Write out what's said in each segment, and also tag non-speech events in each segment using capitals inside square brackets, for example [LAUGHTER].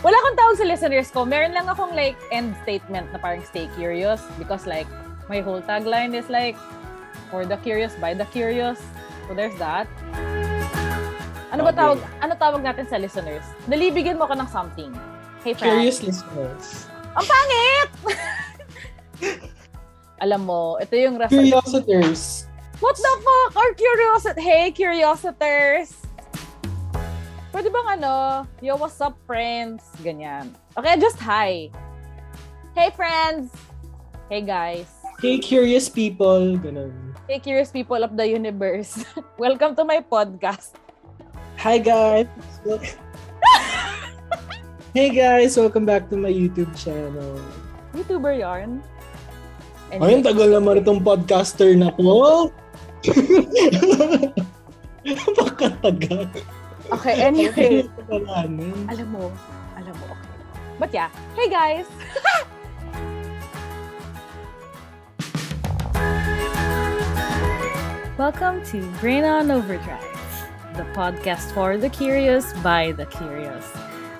Wala akong tawag sa listeners ko. Meron lang akong like end statement na parang stay curious because like my whole tagline is like for the curious by the curious. So there's that. Ano ba tawag? Ano tawag natin sa listeners? Nalibigyan mo ko ng something. Hey, Fran. Curious listeners. Ang pangit! [LAUGHS] Alam mo, ito yung rason. Curiositers. What the fuck? Our curiosity. Hey, curiositers! Pwede bang ano, yo, what's up, friends? Ganyan. Okay, just hi. Hey, friends! Hey, guys. Hey, curious people. Ganun. Hey, curious people of the universe. [LAUGHS] Welcome to my podcast. Hi, guys. Hey, guys. Welcome back to my YouTube channel. YouTuber yarn. And Ay, ang tagal naman itong podcaster na po. [LAUGHS] [LAUGHS] Napakatagal. Okay, anyway. Alam mo, alam mo, okay. But yeah, hey guys! [LAUGHS] Welcome to Brain on Overdrive, the podcast for the curious by the curious.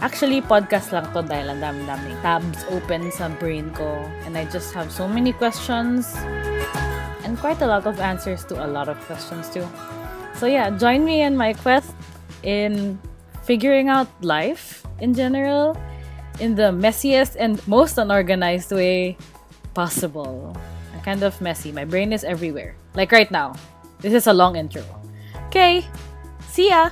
Actually, podcast lang to dahil ang dami-daming tabs open sa brain ko and I just have so many questions and quite a lot of answers to a lot of questions too. So yeah, join me in my quest in figuring out life in general in the messiest and most unorganized way possible. I'm kind of messy. My brain is everywhere. Like right now. This is a long intro. Okay. See ya.